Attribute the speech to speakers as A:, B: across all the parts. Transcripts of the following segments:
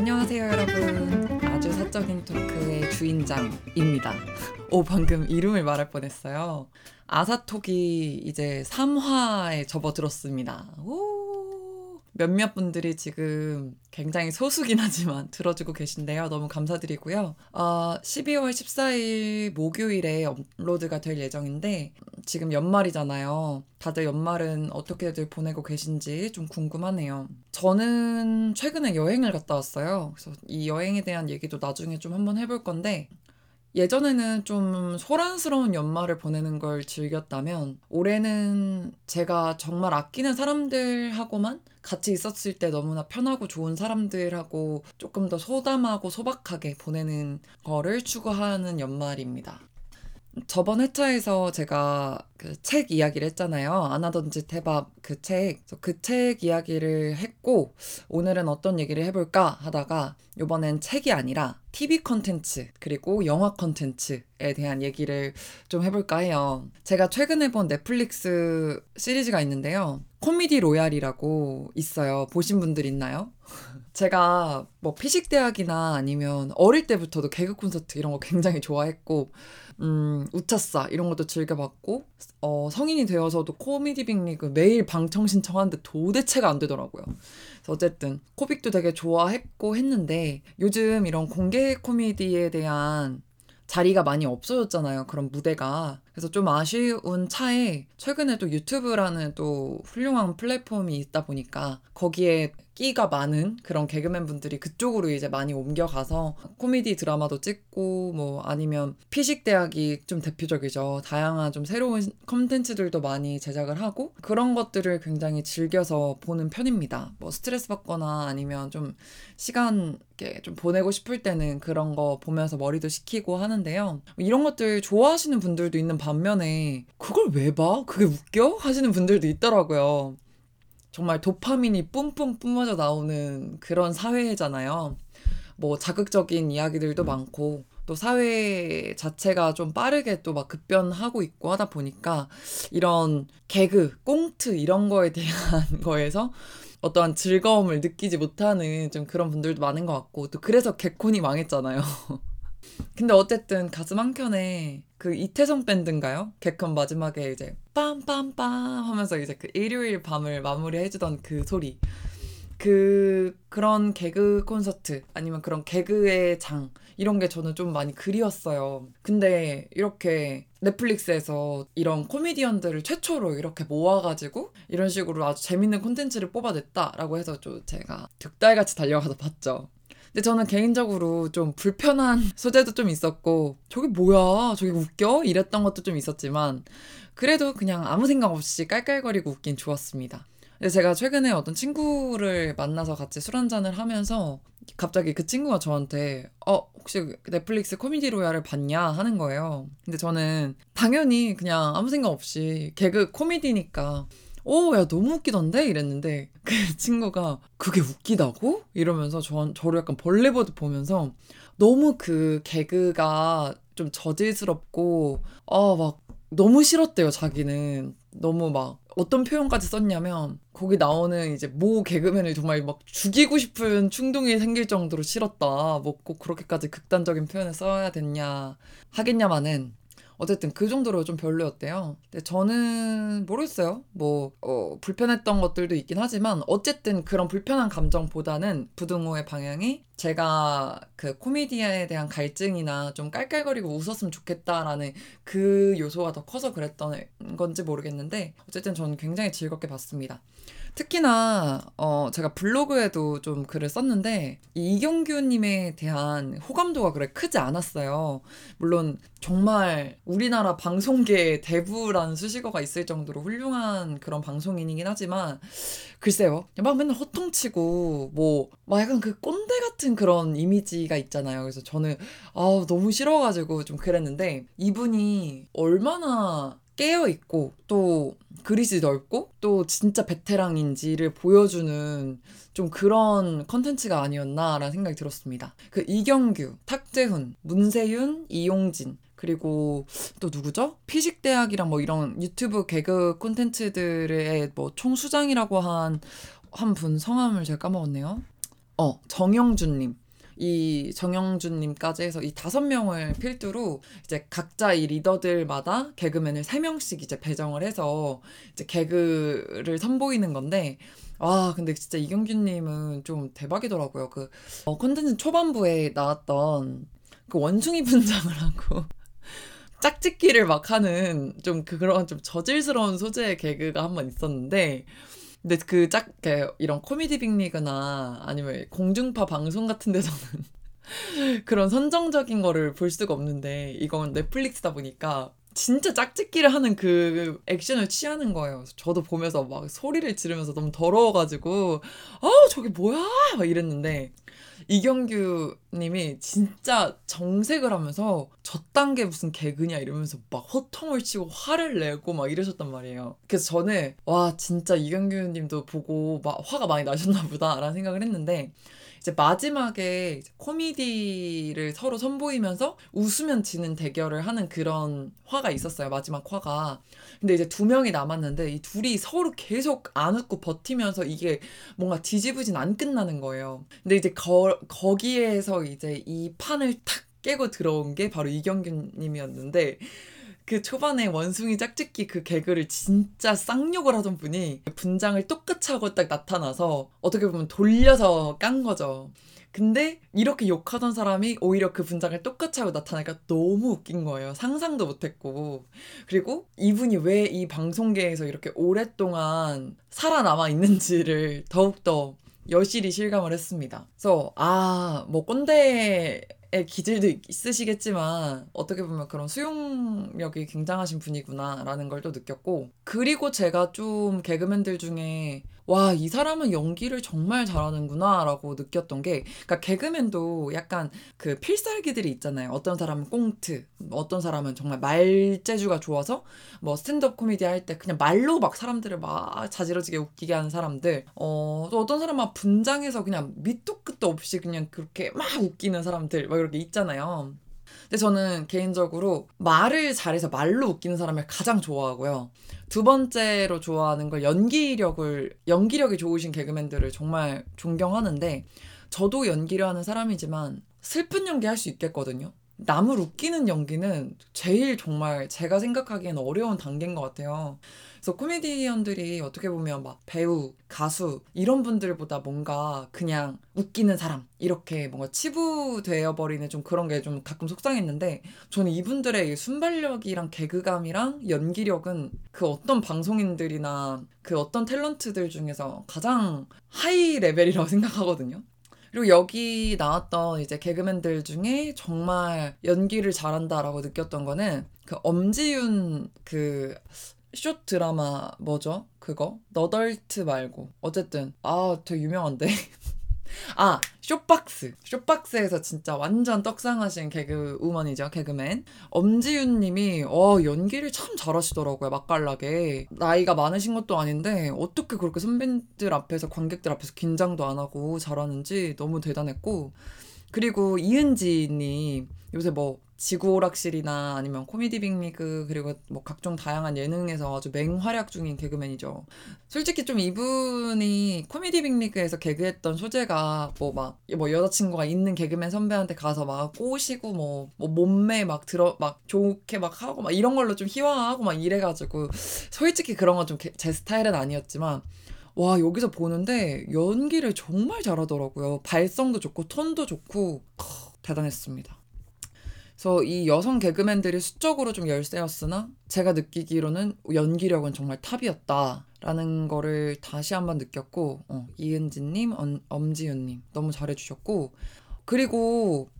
A: 안녕하세요 여러분. 아주 사적인 토크의 주인장입니다. 오 방금 이름을 말할 뻔했어요. 아사톡이 이제 3화에 접어들었습니다. 오 몇몇 분들이 지금 굉장히 소수긴 하지만 들어주고 계신데요. 너무 감사드리고요. 어, 12월 14일 목요일에 업로드가 될 예정인데 지금 연말이잖아요. 다들 연말은 어떻게들 보내고 계신지 좀 궁금하네요. 저는 최근에 여행을 갔다 왔어요. 그래서 이 여행에 대한 얘기도 나중에 좀 한번 해볼 건데 예전에는 좀 소란스러운 연말을 보내는 걸 즐겼다면 올해는 제가 정말 아끼는 사람들하고만 같이 있었을 때 너무나 편하고 좋은 사람들하고 조금 더 소담하고 소박하게 보내는 거를 추구하는 연말입니다. 저번 회차에서 제가 그 책 이야기를 했잖아요. 안 하던 짓 해밥 그 책. 그 책 이야기를 했고, 오늘은 어떤 얘기를 해볼까 하다가, 이번엔 책이 아니라 TV 컨텐츠, 그리고 영화 컨텐츠에 대한 얘기를 좀 해볼까 해요. 제가 최근에 본 넷플릭스 시리즈가 있는데요. 코미디 로얄이라고 있어요. 보신 분들 있나요? 제가 뭐 피식대학이나 아니면 어릴 때부터도 개그 콘서트 이런 거 굉장히 좋아했고, 음, 웃찾사 이런 것도 즐겨봤고 어, 성인이 되어서도 코미디 빅리그 매일 방청 신청하는데 도대체가 안 되더라고요. 어쨌든 코빅도 되게 좋아했고 했는데 요즘 이런 공개 코미디에 대한 자리가 많이 없어졌잖아요. 그런 무대가. 그래서 좀 아쉬운 차에 최근에 또 유튜브라는 또 훌륭한 플랫폼이 있다 보니까 거기에 끼가 많은 그런 개그맨 분들이 그쪽으로 이제 많이 옮겨가서 코미디 드라마도 찍고 뭐 아니면 피식 대학이 좀 대표적이죠. 다양한 좀 새로운 컨텐츠들도 많이 제작을 하고 그런 것들을 굉장히 즐겨서 보는 편입니다. 뭐 스트레스 받거나 아니면 좀 시간 좀 보내고 싶을 때는 그런 거 보면서 머리도 식히고 하는데요. 이런 것들 좋아하시는 분들도 있는 반면에 그걸 왜 봐? 그게 웃겨? 하시는 분들도 있더라고요. 정말 도파민이 뿜뿜 뿜어져 나오는 그런 사회잖아요. 뭐 자극적인 이야기들도 많고 또 사회 자체가 좀 빠르게 또 막 급변하고 있고 하다 보니까 이런 개그, 꽁트 이런 거에 대한 거에서 어떠한 즐거움을 느끼지 못하는 좀 그런 분들도 많은 것 같고 또 그래서 개콘이 망했잖아요. 근데 어쨌든 가슴 한켠에 그 이태성 밴드인가요? 개콘 마지막에 이제 빰빰빰 하면서 이제 그 일요일 밤을 마무리해주던 그 소리. 그 그런 개그 콘서트 아니면 그런 개그의 장 이런 게 저는 좀 많이 그리웠어요. 근데 이렇게 넷플릭스에서 이런 코미디언들을 최초로 이렇게 모아가지고 이런 식으로 아주 재밌는 콘텐츠를 뽑아냈다라고 해서 좀 제가 득달같이 달려가서 봤죠. 근데 저는 개인적으로 좀 불편한 소재도 좀 있었고 저게 뭐야 저게 웃겨 이랬던 것도 좀 있었지만 그래도 그냥 아무 생각 없이 깔깔거리고 웃긴 좋았습니다. 근데 제가 최근에 어떤 친구를 만나서 같이 술 한잔을 하면서 갑자기 그 친구가 저한테 어 혹시 넷플릭스 코미디 로얄을 봤냐 하는 거예요. 근데 저는 당연히 그냥 아무 생각 없이 개그 코미디니까 오, 야, 너무 웃기던데? 이랬는데, 그 친구가, 그게 웃기다고? 이러면서 저, 저를 약간 벌레 보듯 보면서, 너무 그 개그가 좀 저질스럽고, 아, 막, 너무 싫었대요, 자기는. 너무 막, 어떤 표현까지 썼냐면, 거기 나오는 이제 모 개그맨을 정말 막 죽이고 싶은 충동이 생길 정도로 싫었다. 뭐 꼭 그렇게까지 극단적인 표현을 써야 됐냐, 하겠냐마는, 어쨌든 그 정도로 좀 별로였대요. 근데 저는 모르겠어요. 뭐, 어, 불편했던 것들도 있긴 하지만, 어쨌든 그런 불편한 감정보다는 부등호의 방향이 제가 그 코미디에 대한 갈증이나 좀 깔깔거리고 웃었으면 좋겠다라는 그 요소가 더 커서 그랬던 건지 모르겠는데, 어쨌든 저는 굉장히 즐겁게 봤습니다. 특히나 어 제가 블로그에도 좀 글을 썼는데 이경규님에 대한 호감도가 그래 크지 않았어요. 물론 정말 우리나라 방송계의 대부라는 수식어가 있을 정도로 훌륭한 그런 방송인이긴 하지만 글쎄요. 막 맨날 허통치고 뭐 막 약간 그 꼰대 같은 그런 이미지가 있잖아요. 그래서 저는 아 너무 싫어가지고 좀 그랬는데 이분이 얼마나 깨어 있고 또 그리지 넓고 또 진짜 베테랑인지를 보여주는 좀 그런 컨텐츠가 아니었나라는 생각이 들었습니다. 그 이경규, 탁재훈, 문세윤, 이용진 그리고 또 누구죠? 피식대학이랑 뭐 이런 유튜브 개그 콘텐츠들의 뭐 총수장이라고 한 한 분 성함을 제가 까먹었네요. 어, 정영준님. 이 정영준님까지 해서 이 다섯 명을 필두로 이제 각자 이 리더들마다 개그맨을 세 명씩 이제 배정을 해서 이제 개그를 선보이는 건데 아 근데 진짜 이경규님은 좀 대박이더라고요. 그 어, 콘텐츠 초반부에 나왔던 그 원숭이 분장을 하고 짝짓기를 막 하는 좀 그런 좀 저질스러운 소재의 개그가 한 번 있었는데 근데 그 짝, 이런 코미디 빅리그나 아니면 공중파 방송 같은 데서는 그런 선정적인 거를 볼 수가 없는데 이건 넷플릭스다 보니까 진짜 짝짓기를 하는 그 액션을 취하는 거예요. 저도 보면서 막 소리를 지르면서 너무 더러워가지고, 아, 저게 뭐야? 막 이랬는데, 이경규 님이 진짜 정색을 하면서 저딴 게 무슨 개그냐 이러면서 막 호통을 치고 화를 내고 막 이러셨단 말이에요. 그래서 저는 와 진짜 이경규 님도 보고 막 화가 많이 나셨나 보다라는 생각을 했는데 이제 마지막에 이제 코미디를 서로 선보이면서 웃으면 지는 대결을 하는 그런 화가 있었어요. 마지막 화가. 근데 이제 두 명이 남았는데 이 둘이 서로 계속 안 웃고 버티면서 이게 뭔가 뒤집어진 안 끝나는 거예요. 근데 이제 거, 거기에서 이제 이 판을 탁 깨고 들어온 게 바로 이경균 님이었는데 그 초반에 원숭이 짝짓기 그 개그를 진짜 쌍욕을 하던 분이 분장을 똑같이 하고 딱 나타나서 어떻게 보면 돌려서 깐 거죠. 근데 이렇게 욕하던 사람이 오히려 그 분장을 똑같이 하고 나타나니까 너무 웃긴 거예요. 상상도 못했고. 그리고 이분이 왜 이 방송계에서 이렇게 오랫동안 살아남아 있는지를 더욱더 여실히 실감을 했습니다. 그래서, 아, 뭐, 꼰대 의 기질도 있으시겠지만 어떻게 보면 그런 수용력이 굉장하신 분이구나라는 걸 또 느꼈고 그리고 제가 좀 개그맨들 중에 와, 이 사람은 연기를 정말 잘하는구나라고 느꼈던 게, 그러니까 개그맨도 약간 그 필살기들이 있잖아요. 어떤 사람은 꽁트, 어떤 사람은 정말 말재주가 좋아서 뭐 스탠드업 코미디 할 때 그냥 말로 막 사람들을 막 자지러지게 웃기게 하는 사람들, 어, 또 어떤 사람은 분장해서 그냥 밑도 끝도 없이 그냥 그렇게 막 웃기는 사람들, 막 이렇게 있잖아요. 근데 저는 개인적으로 말을 잘해서 말로 웃기는 사람을 가장 좋아하고요. 두 번째로 좋아하는 걸 연기력을 연기력이 좋으신 개그맨들을 정말 존경하는데 저도 연기를 하는 사람이지만 슬픈 연기 할 수 있겠거든요. 남을 웃기는 연기는 제일 정말 제가 생각하기엔 어려운 단계인 것 같아요. 그래서 코미디언들이 어떻게 보면 막 배우, 가수 이런 분들보다 뭔가 그냥 웃기는 사람 이렇게 뭔가 치부되어 버리는 좀 그런 게 좀 가끔 속상했는데 저는 이분들의 순발력이랑 개그감이랑 연기력은 그 어떤 방송인들이나 그 어떤 탤런트들 중에서 가장 high level이라고 생각하거든요. 그리고 여기 나왔던 이제 개그맨들 중에 정말 연기를 잘한다라고 느꼈던 거는 그 엄지윤 그 숏 드라마 뭐죠? 그거? 너덜트 말고 어쨌든 아 되게 유명한데 아 쇼박스. 쇼박스에서 진짜 완전 떡상하신 개그 우먼이죠 개그맨. 엄지윤 님이 어 연기를 참 잘하시더라고요 맛깔나게. 나이가 많으신 것도 아닌데 어떻게 그렇게 선배들 앞에서 관객들 앞에서 긴장도 안 하고 잘하는지 너무 대단했고 그리고 이은지님 요새 뭐 지구 오락실이나 아니면 코미디 빅리그 그리고 뭐 각종 다양한 예능에서 아주 맹활약 중인 개그맨이죠. 솔직히 좀 이분이 코미디 빅리그에서 개그했던 소재가 뭐 막뭐 뭐 여자친구가 있는 개그맨 선배한테 가서 막 꼬시고 뭐, 뭐 몸매 막 들어 막 좋게 막 하고 막 이런 걸로 좀 희화하고 막 이래가지고 솔직히 그런 건 좀 제 스타일은 아니었지만 와 여기서 보는데 연기를 정말 잘하더라고요. 발성도 좋고 톤도 좋고 대단했습니다. 그래서 이 여성 개그맨들이 수적으로 좀 열세였으나 제가 느끼기로는 연기력은 정말 탑이었다라는 거를 다시 한번 느꼈고 어, 이은지님, 엄지윤님 너무 잘해주셨고 그리고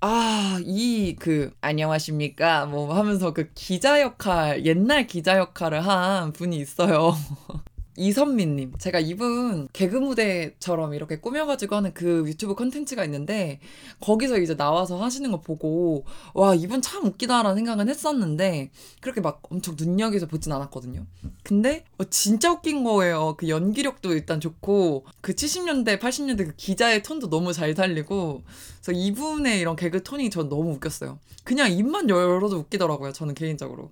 A: 아, 이, 그, 안녕하십니까? 뭐 하면서 그 기자 역할, 옛날 기자 역할을 한 분이 있어요. 이선미님. 제가 이분 개그 무대처럼 이렇게 꾸며가지고 하는 그 유튜브 컨텐츠가 있는데, 거기서 이제 나와서 하시는 거 보고, 와, 이분 참 웃기다라는 생각은 했었는데, 그렇게 막 엄청 눈여겨서 보진 않았거든요. 근데, 어, 진짜 웃긴 거예요. 그 연기력도 일단 좋고, 그 70년대, 80년대 그 기자의 톤도 너무 잘 살리고, 그래서 이분의 이런 개그 톤이 전 너무 웃겼어요. 그냥 입만 열어도 웃기더라고요. 저는 개인적으로.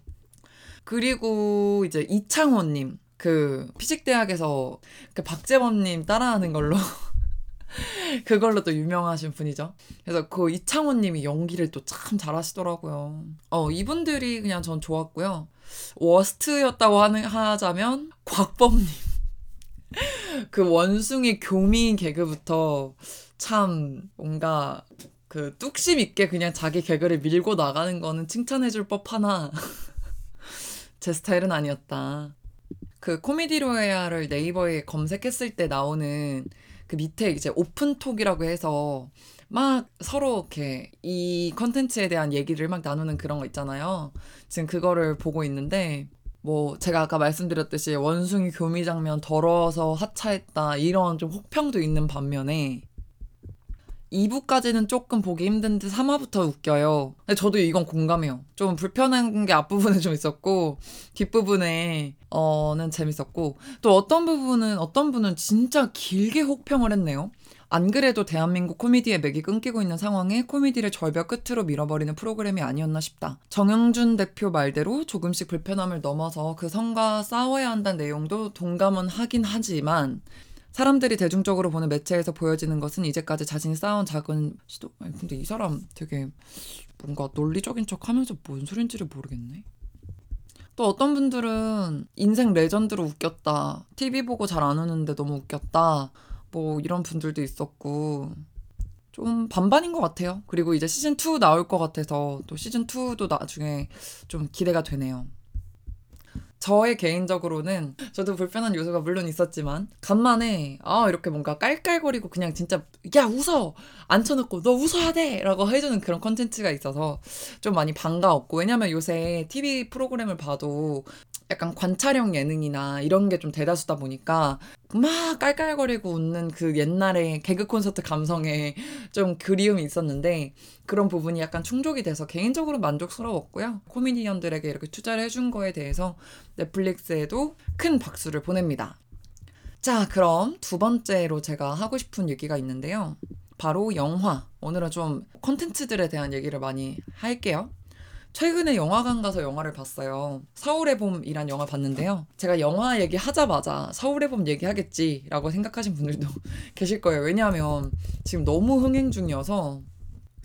A: 그리고 이제 이창호님. 그 피직대학에서 그 박재범님 따라하는 걸로 그걸로 또 유명하신 분이죠. 그래서 그 이창훈 님이 연기를 또 참 잘하시더라고요. 어, 이분들이 그냥 전 좋았고요. 워스트였다고 하는, 하자면 곽범님. 그 원숭이 교민 개그부터 참 뭔가 그 뚝심 있게 그냥 자기 개그를 밀고 나가는 거는 칭찬해줄 법 하나 제 스타일은 아니었다. 그 코미디 로얄을 네이버에 검색했을 때 나오는 그 밑에 이제 오픈톡이라고 해서 막 서로 이렇게 이 컨텐츠에 대한 얘기를 막 나누는 그런 거 있잖아요. 지금 그거를 보고 있는데 뭐 제가 아까 말씀드렸듯이 원숭이 교미 장면 더러워서 하차했다 이런 좀 혹평도 있는 반면에 2부까지는 조금 보기 힘든 데 3화부터 웃겨요. 근데 저도 이건 공감해요. 좀 불편한 게 앞부분에 좀 있었고 뒷부분에 어는 재밌었고 또 어떤 부분은 어떤 분은 진짜 길게 혹평을 했네요. 안 그래도 대한민국 코미디의 맥이 끊기고 있는 상황에 코미디를 절벽 끝으로 밀어버리는 프로그램이 아니었나 싶다. 정영준 대표 말대로 조금씩 불편함을 넘어서 그 성과 싸워야 한다는 내용도 동감은 하긴 하지만 사람들이 대중적으로 보는 매체에서 보여지는 것은 이제까지 자신이 쌓아온 작은 시도. 아니, 근데 이 사람 되게 뭔가 논리적인 척 하면서 뭔 소린지를 모르겠네. 또 어떤 분들은 인생 레전드로 웃겼다. TV 보고 잘 안 우는데 너무 웃겼다. 뭐 이런 분들도 있었고. 좀 반반인 것 같아요. 그리고 이제 시즌 2 나올 것 같아서 또 시즌 2도 나중에 좀 기대가 되네요. 저의 개인적으로는 저도 불편한 요소가 물론 있었지만 간만에 아 이렇게 뭔가 깔깔거리고 그냥 진짜 야 웃어! 앉혀놓고 너 웃어야 돼라고 해주는 그런 컨텐츠가 있어서 좀 많이 반가웠고 왜냐면 요새 TV 프로그램을 봐도 약간 관찰형 예능이나 이런 게 좀 대다수다 보니까 막 깔깔거리고 웃는 그 옛날에 개그 콘서트 감성에 좀 그리움이 있었는데 그런 부분이 약간 충족이 돼서 개인적으로 만족스러웠고요. 코미디언들에게 이렇게 투자를 해준 거에 대해서 넷플릭스에도 큰 박수를 보냅니다. 자, 그럼 두 번째로 제가 하고 싶은 얘기가 있는데요. 바로 영화. 오늘은 좀 콘텐츠들에 대한 얘기를 많이 할게요. 최근에 영화관 가서 영화를 봤어요. 서울의 봄이란 영화 봤는데요. 제가 영화 얘기 하자마자 서울의 봄 얘기하겠지라고 생각하신 분들도 계실 거예요. 왜냐하면 지금 너무 흥행 중이어서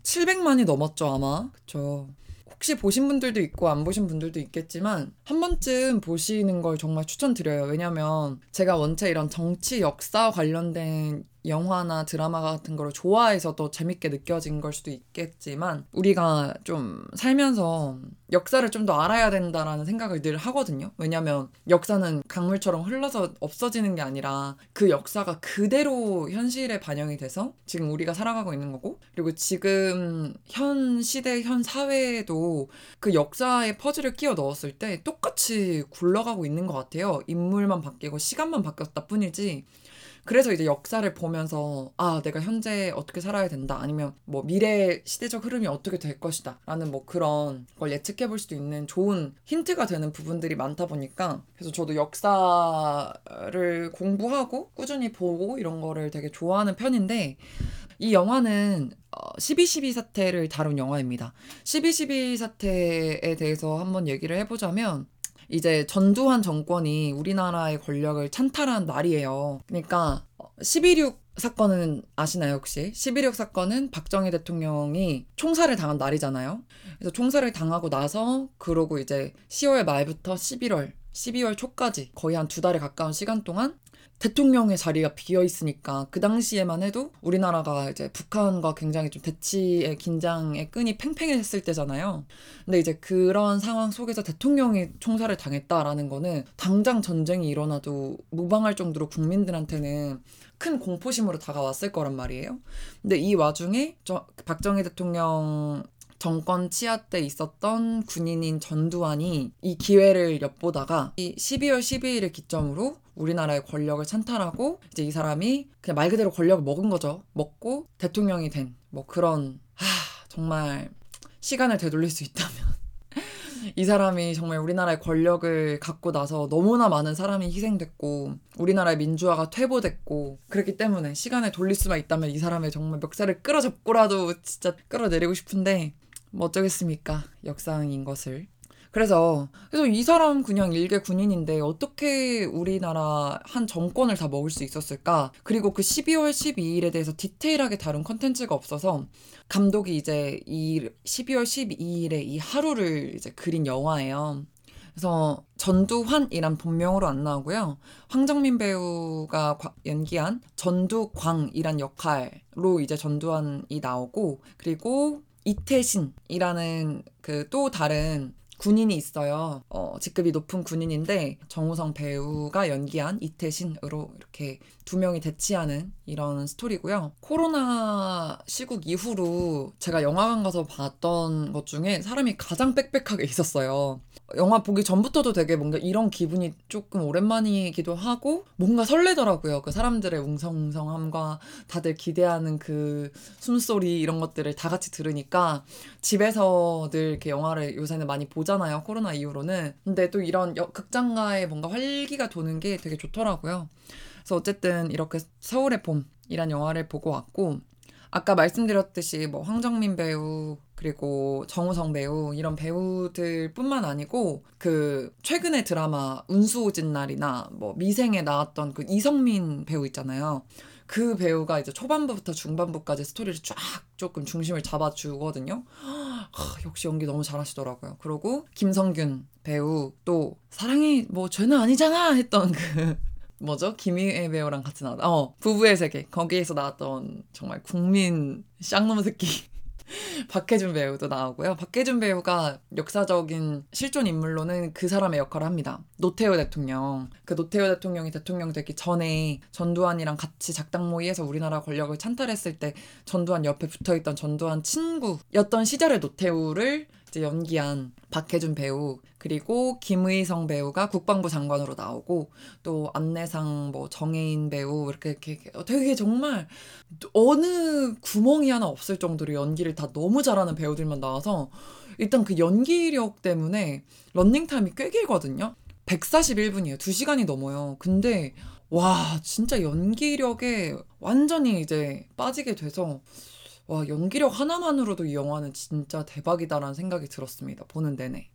A: 700만이 넘었죠, 아마. 그쵸. 혹시 보신 분들도 있고 안 보신 분들도 있겠지만 한 번쯤 보시는 걸 정말 추천드려요. 왜냐면 제가 원체 이런 정치 역사 관련된 영화나 드라마 같은 거를 좋아해서 더 재밌게 느껴진 걸 수도 있겠지만 우리가 좀 살면서 역사를 좀 더 알아야 된다라는 생각을 늘 하거든요. 왜냐면 역사는 강물처럼 흘러서 없어지는 게 아니라 그 역사가 그대로 현실에 반영이 돼서 지금 우리가 살아가고 있는 거고 그리고 지금 현 시대 현 사회에도 그 역사의 퍼즐을 끼워 넣었을 때 똑같이 굴러가고 있는 것 같아요. 인물만 바뀌고 시간만 바뀌었다 뿐이지 그래서 이제 역사를 보면서 아 내가 현재 어떻게 살아야 된다 아니면 뭐 미래 시대적 흐름이 어떻게 될 것이다 라는 뭐 그런 걸 예측해 볼 수도 있는 좋은 힌트가 되는 부분들이 많다 보니까 그래서 저도 역사를 공부하고 꾸준히 보고 이런 거를 되게 좋아하는 편인데 이 영화는 12.12 어, 사태를 다룬 영화입니다. 12.12 사태에 대해서 한번 얘기를 해보자면 이제 전두환 정권이 우리나라의 권력을 찬탈한 날이에요. 그러니까 11.6 사건은 아시나요, 혹시? 11.6 사건은 박정희 대통령이 총살을 당한 날이잖아요. 그래서 총살을 당하고 나서 그러고 이제 10월 말부터 11월 12월 초까지 거의 한 두 달에 가까운 시간 동안 대통령의 자리가 비어 있으니까 그 당시에만 해도 우리나라가 이제 북한과 굉장히 좀 대치의 긴장의 끈이 팽팽했을 때잖아요. 근데 이제 그런 상황 속에서 대통령이 총살을 당했다라는 거는 당장 전쟁이 일어나도 무방할 정도로 국민들한테는 큰 공포심으로 다가왔을 거란 말이에요. 근데 이 와중에 저 박정희 대통령 정권 치하 때 있었던 군인인 전두환이 이 기회를 엿보다가 이 12월 12일을 기점으로 우리나라의 권력을 찬탈하고 이제 이 사람이 그냥 말 그대로 권력을 먹은 거죠. 먹고 대통령이 된 뭐 그런 하 정말 시간을 되돌릴 수 있다면 이 사람이 정말 우리나라의 권력을 갖고 나서 너무나 많은 사람이 희생됐고 우리나라의 민주화가 퇴보됐고 그렇기 때문에 시간을 돌릴 수만 있다면 이 사람의 정말 멱살을 끌어잡고라도 진짜 끌어내리고 싶은데 뭐 어쩌겠습니까 역사인 것을 그래서 그래서 이 사람 그냥 일개 군인인데 어떻게 우리나라 한 정권을 다 먹을 수 있었을까? 그리고 그 12월 12일에 대해서 디테일하게 다룬 컨텐츠가 없어서 감독이 이제 이 12월 12일에 이 하루를 이제 그린 영화예요. 그래서 전두환이란 본명으로 안 나오고요. 황정민 배우가 연기한 전두광이란 역할로 이제 전두환이 나오고 그리고 이태신이라는 그 또 다른 군인이 있어요. 어, 직급이 높은 군인인데 정우성 배우가 연기한 이태신으로 이렇게 두 명이 대치하는 이런 스토리고요. 코로나 시국 이후로 제가 영화관 가서 봤던 것 중에 사람이 가장 빽빽하게 있었어요. 영화 보기 전부터도 되게 뭔가 이런 기분이 조금 오랜만이기도 하고 뭔가 설레더라고요. 그 사람들의 웅성웅성함과 다들 기대하는 그 숨소리 이런 것들을 다 같이 들으니까 집에서 늘 이렇게 영화를 요새는 많이 보 잖아요. 코로나 이후로는. 근데 또 이런 극장가에 뭔가 활기가 도는 게 되게 좋더라고요. 그래서 어쨌든 이렇게 서울의 봄이란 영화를 보고 왔고 아까 말씀드렸듯이 뭐 황정민 배우 그리고 정우성 배우 이런 배우들뿐만 아니고 그 최근에 드라마 운수오진 날이나 뭐 미생에 나왔던 그 이성민 배우 있잖아요. 그 배우가 이제 초반부부터 중반부까지 스토리를 쫙 조금 중심을 잡아주거든요. 하, 역시 연기 너무 잘하시더라고요. 그리고 김성균 배우 또 사랑이 뭐 죄는 아니잖아 했던 그 뭐죠? 김희애 배우랑 같이 나왔, 어, 부부의 세계. 거기에서 나왔던 정말 국민 쌍놈 새끼. 박해준 배우도 나오고요. 박해준 배우가 역사적인 실존 인물로는 그 사람의 역할을 합니다. 노태우 대통령. 그 노태우 대통령이 대통령 되기 전에 전두환이랑 같이 작당 모의해서 우리나라 권력을 찬탈했을 때 전두환 옆에 붙어 있던 전두환 친구였던 시절의 노태우를 이제 연기한 박해준 배우 그리고 김의성 배우가 국방부 장관으로 나오고 또 안내상 뭐 정혜인 배우 이렇게, 이렇게 되게 정말 어느 구멍이 하나 없을 정도로 연기를 다 너무 잘하는 배우들만 나와서 일단 그 연기력 때문에 런닝타임이 꽤 길거든요. 141분이에요. 2시간이 넘어요. 근데 와 진짜 연기력에 완전히 이제 빠지게 돼서 와, 연기력 하나만으로도 이 영화는 진짜 대박이다라는 생각이 들었습니다. 보는 내내.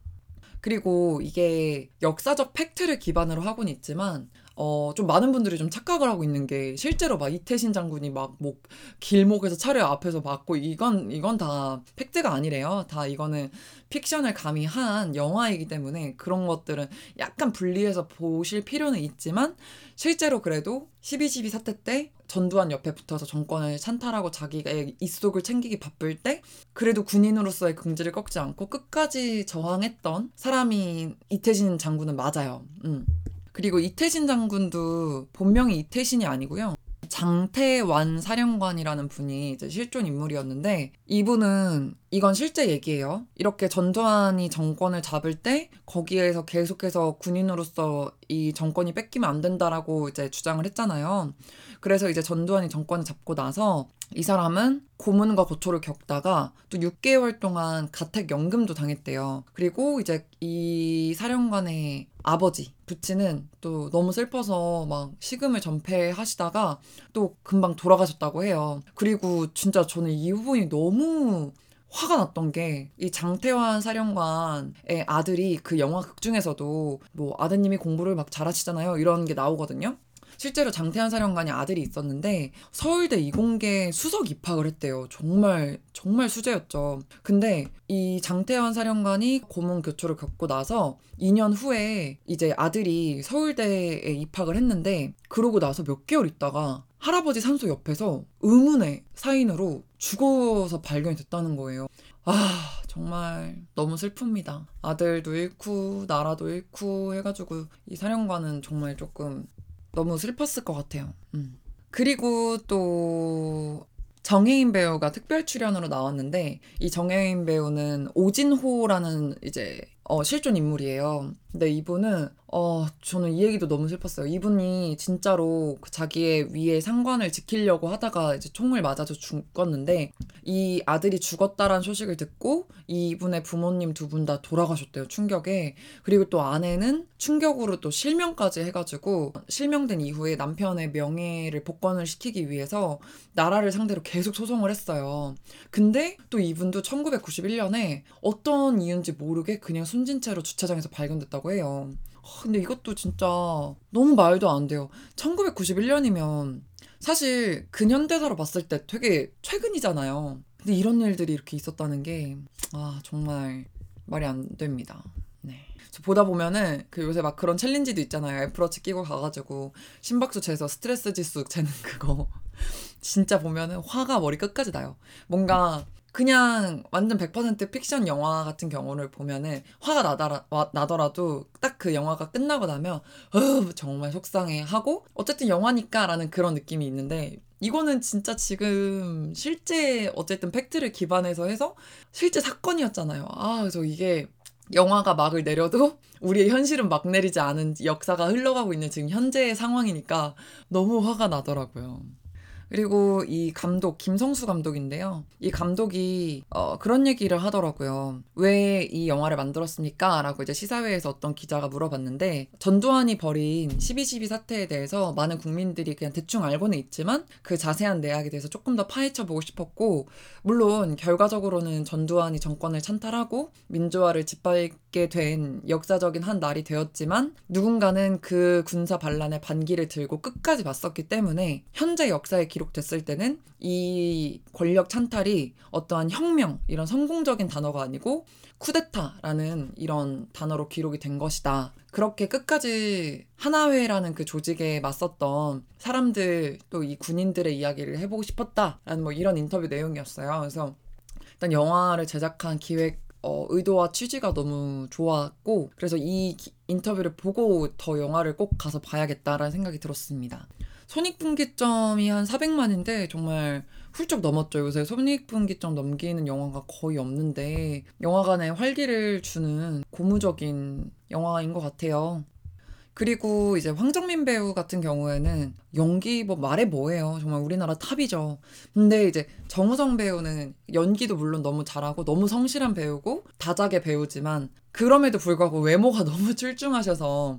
A: 그리고 이게 역사적 팩트를 기반으로 하곤 있지만 어, 좀 많은 분들이 좀 착각을 하고 있는 게 실제로 막 이태신 장군이 막 뭐 길목에서 차례 앞에서 맞고 이건 이건 다 팩트가 아니래요. 다 이거는 픽션을 가미한 영화이기 때문에 그런 것들은 약간 분리해서 보실 필요는 있지만 실제로 그래도 12.12 사태 때 전두환 옆에 붙어서 정권을 찬탈하고 자기가 입속을 챙기기 바쁠 때 그래도 군인으로서의 긍지를 꺾지 않고 끝까지 저항했던 사람이 이태신 장군은 맞아요. 음. 그리고 이태신 장군도 본명이 이태신이 아니고요. 장태완 사령관이라는 분이 이제 실존 인물이었는데 이분은 이건 실제 얘기예요. 이렇게 전두환이 정권을 잡을 때 거기에서 계속해서 군인으로서 이 정권이 뺏기면 안 된다라고 이제 주장을 했잖아요. 그래서 이제 전두환이 정권을 잡고 나서 이 사람은 고문과 고초를 겪다가 또 6개월 동안 가택연금도 당했대요. 그리고 이제 이 사령관의 아버지 부친은 또 너무 슬퍼서 막 식음을 전폐하시다가 또 금방 돌아가셨다고 해요. 그리고 진짜 저는 이 부분이 너무 화가 났던 게 이 장태환 사령관의 아들이 그 영화 극 중에서도 뭐 아드님이 공부를 막 잘하시잖아요. 이런 게 나오거든요. 실제로 장태환 사령관이 아들이 있었는데 서울대 이공계 수석 입학을 했대요. 정말 정말 수재였죠. 근데 이 장태환 사령관이 고문 교초를 겪고 나서 2년 후에 이제 아들이 서울대에 입학을 했는데 그러고 나서 몇 개월 있다가 할아버지 산소 옆에서 의문의 사인으로 죽어서 발견이 됐다는 거예요. 아, 정말 너무 슬픕니다. 아들도 잃고, 나라도 잃고 해가지고, 이 사령관은 정말 조금 너무 슬펐을 것 같아요. 음. 그리고 또 정혜인 배우가 특별 출연으로 나왔는데 이 정혜인 배우는 오진호라는 이제 어, 실존 인물이에요. 근데 이분은 어 저는 이 얘기도 너무 슬펐어요. 이분이 진짜로 그 자기의 위에 상관을 지키려고 하다가 이제 총을 맞아서 죽었는데 이 아들이 죽었다라는 소식을 듣고 이분의 부모님 두 분 다 돌아가셨대요 충격에 그리고 또 아내는 충격으로 또 실명까지 해가지고 실명된 이후에 남편의 명예를 복권을 시키기 위해서 나라를 상대로 계속 소송을 했어요. 근데 또 이분도 1991년에 어떤 이유인지 모르게 그냥 숨진 채로 주차장에서 발견됐다고 해요. 아, 근데 이것도 진짜 너무 말도 안 돼요. 1991년이면 사실 근현대사로 봤을 때 되게 최근이잖아요. 근데 이런 일들이 이렇게 있었다는 게, 아, 정말 말이 안 됩니다. 네. 저 보다 보면은 그 요새 막 그런 챌린지도 있잖아요. 애플워치 끼고 가가지고 심박수 재서 스트레스 지수 재는 그거. 진짜 보면은 화가 머리 끝까지 나요. 뭔가 그냥 완전 100% 픽션 영화 같은 경우를 보면은 화가 나더라, 와, 나더라도 딱 그 영화가 끝나고 나면 어, 정말 속상해 하고 어쨌든 영화니까라는 그런 느낌이 있는데 이거는 진짜 지금 실제 어쨌든 팩트를 기반해서 해서 실제 사건이었잖아요. 아, 그래서 이게 영화가 막을 내려도 우리의 현실은 막 내리지 않은 역사가 흘러가고 있는 지금 현재의 상황이니까 너무 화가 나더라고요. 그리고 이 감독 김성수 감독인데요. 이 감독이 어, 그런 얘기를 하더라고요. 왜 이 영화를 만들었습니까? 라고 이제 시사회에서 어떤 기자가 물어봤는데 전두환이 벌인 12.12 사태에 대해서 많은 국민들이 그냥 대충 알고는 있지만 그 자세한 내용에 대해서 조금 더 파헤쳐 보고 싶었고 물론 결과적으로는 전두환이 정권을 찬탈하고 민주화를 짓밟 게 된 역사적인 한 날이 되었지만 누군가는 그 군사 반란의 반기를 들고 끝까지 맞섰기 때문에 현재 역사에 기록됐을 때는 이 권력 찬탈이 어떠한 혁명 이런 성공적인 단어가 아니고 쿠데타라는 이런 단어로 기록이 된 것이다. 그렇게 끝까지 하나회라는 그 조직에 맞섰던 사람들 또 이 군인들의 이야기를 해보고 싶었다라는 뭐 이런 인터뷰 내용이었어요. 그래서 일단 영화를 제작한 기획 어, 의도와 취지가 너무 좋았고 그래서 이 기, 인터뷰를 보고 더 영화를 꼭 가서 봐야겠다라는 생각이 들었습니다. 손익분기점이 한 400만인데 정말 훌쩍 넘었죠. 요새 손익분기점 넘기는 영화가 거의 없는데 영화관에 활기를 주는 고무적인 영화인 것 같아요. 그리고 이제 황정민 배우 같은 경우에는 연기 뭐 말해 뭐해요. 정말 우리나라 탑이죠. 근데 이제 정우성 배우는 연기도 물론 너무 잘하고 너무 성실한 배우고 다작의 배우지만 그럼에도 불구하고 외모가 너무 출중하셔서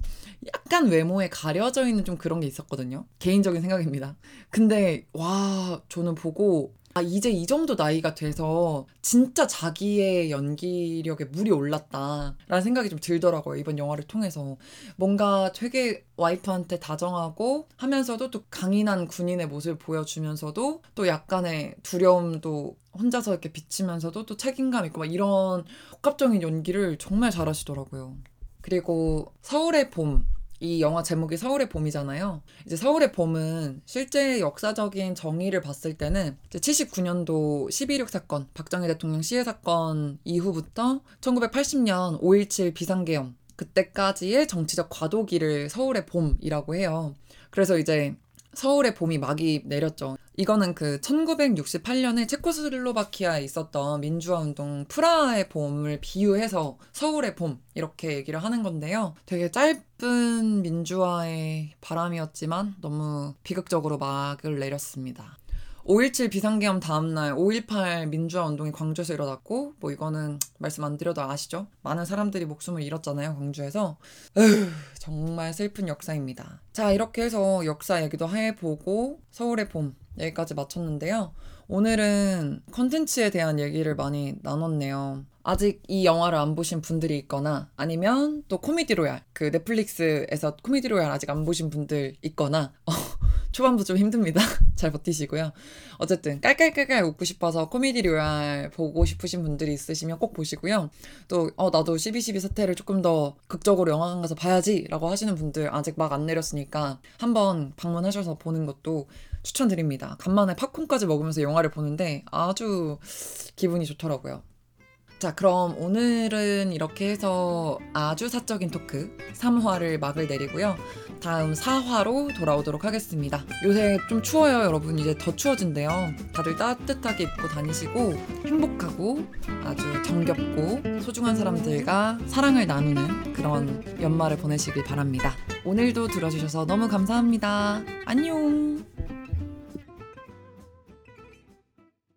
A: 약간 외모에 가려져 있는 좀 그런 게 있었거든요. 개인적인 생각입니다. 근데 와 저는 보고 아, 이제 이 정도 나이가 돼서 진짜 자기의 연기력에 물이 올랐다라는 생각이 좀 들더라고요. 이번 영화를 통해서. 뭔가 되게 와이프한테 다정하고 하면서도 또 강인한 군인의 모습을 보여주면서도 또 약간의 두려움도 혼자서 이렇게 비치면서도 또 책임감 있고 막 이런 복합적인 연기를 정말 잘하시더라고요. 그리고 서울의 봄 이 영화 제목이 서울의 봄이잖아요. 이제 서울의 봄은 실제 역사적인 정의를 봤을 때는 79년도 12.16 사건, 박정희 대통령 시해 사건 이후부터 1980년 5.17 비상계엄, 그때까지의 정치적 과도기를 서울의 봄이라고 해요. 그래서 이제 서울의 봄이 막이 내렸죠. 이거는 그 1968년에 체코슬로바키아에 있었던 민주화 운동 프라하의 봄을 비유해서 서울의 봄 이렇게 얘기를 하는 건데요. 되게 짧은 민주화의 바람이었지만 너무 비극적으로 막을 내렸습니다. 5.17 비상계엄 다음날 5.18 민주화 운동이 광주에서 일어났고 뭐 이거는 말씀 안 드려도 아시죠? 많은 사람들이 목숨을 잃었잖아요 광주에서. 에휴, 정말 슬픈 역사입니다. 자 이렇게 해서 역사 얘기도 해보고 서울의 봄 여기까지 마쳤는데요. 오늘은 컨텐츠에 대한 얘기를 많이 나눴네요 아직 이 영화를 안 보신 분들이 있거나 아니면 또 코미디 로얄 그 넷플릭스에서 코미디 로얄 아직 안 보신 분들 있거나 어, 초반부 좀 힘듭니다. 잘 버티시고요. 어쨌든 깔깔깔깔 웃고 싶어서 코미디 로얄 보고 싶으신 분들이 있으시면 꼭 보시고요. 또 어, 나도 12.12 사태를 조금 더 극적으로 영화관 가서 봐야지 라고 하시는 분들 아직 막 안 내렸으니까 한번 방문하셔서 보는 것도 추천드립니다. 간만에 팝콘까지 먹으면서 영화를 보는데 아주 기분이 좋더라고요. 자, 그럼 오늘은 이렇게 해서 아주 사적인 토크 3화를 막을 내리고요. 다음 4화로 돌아오도록 하겠습니다. 요새 좀 추워요, 여러분. 이제 더 추워진대요. 다들 따뜻하게 입고 다니시고 행복하고 아주 정겹고 소중한 사람들과 사랑을 나누는 그런 연말을 보내시길 바랍니다. 오늘도 들어주셔서 너무 감사합니다. 안녕!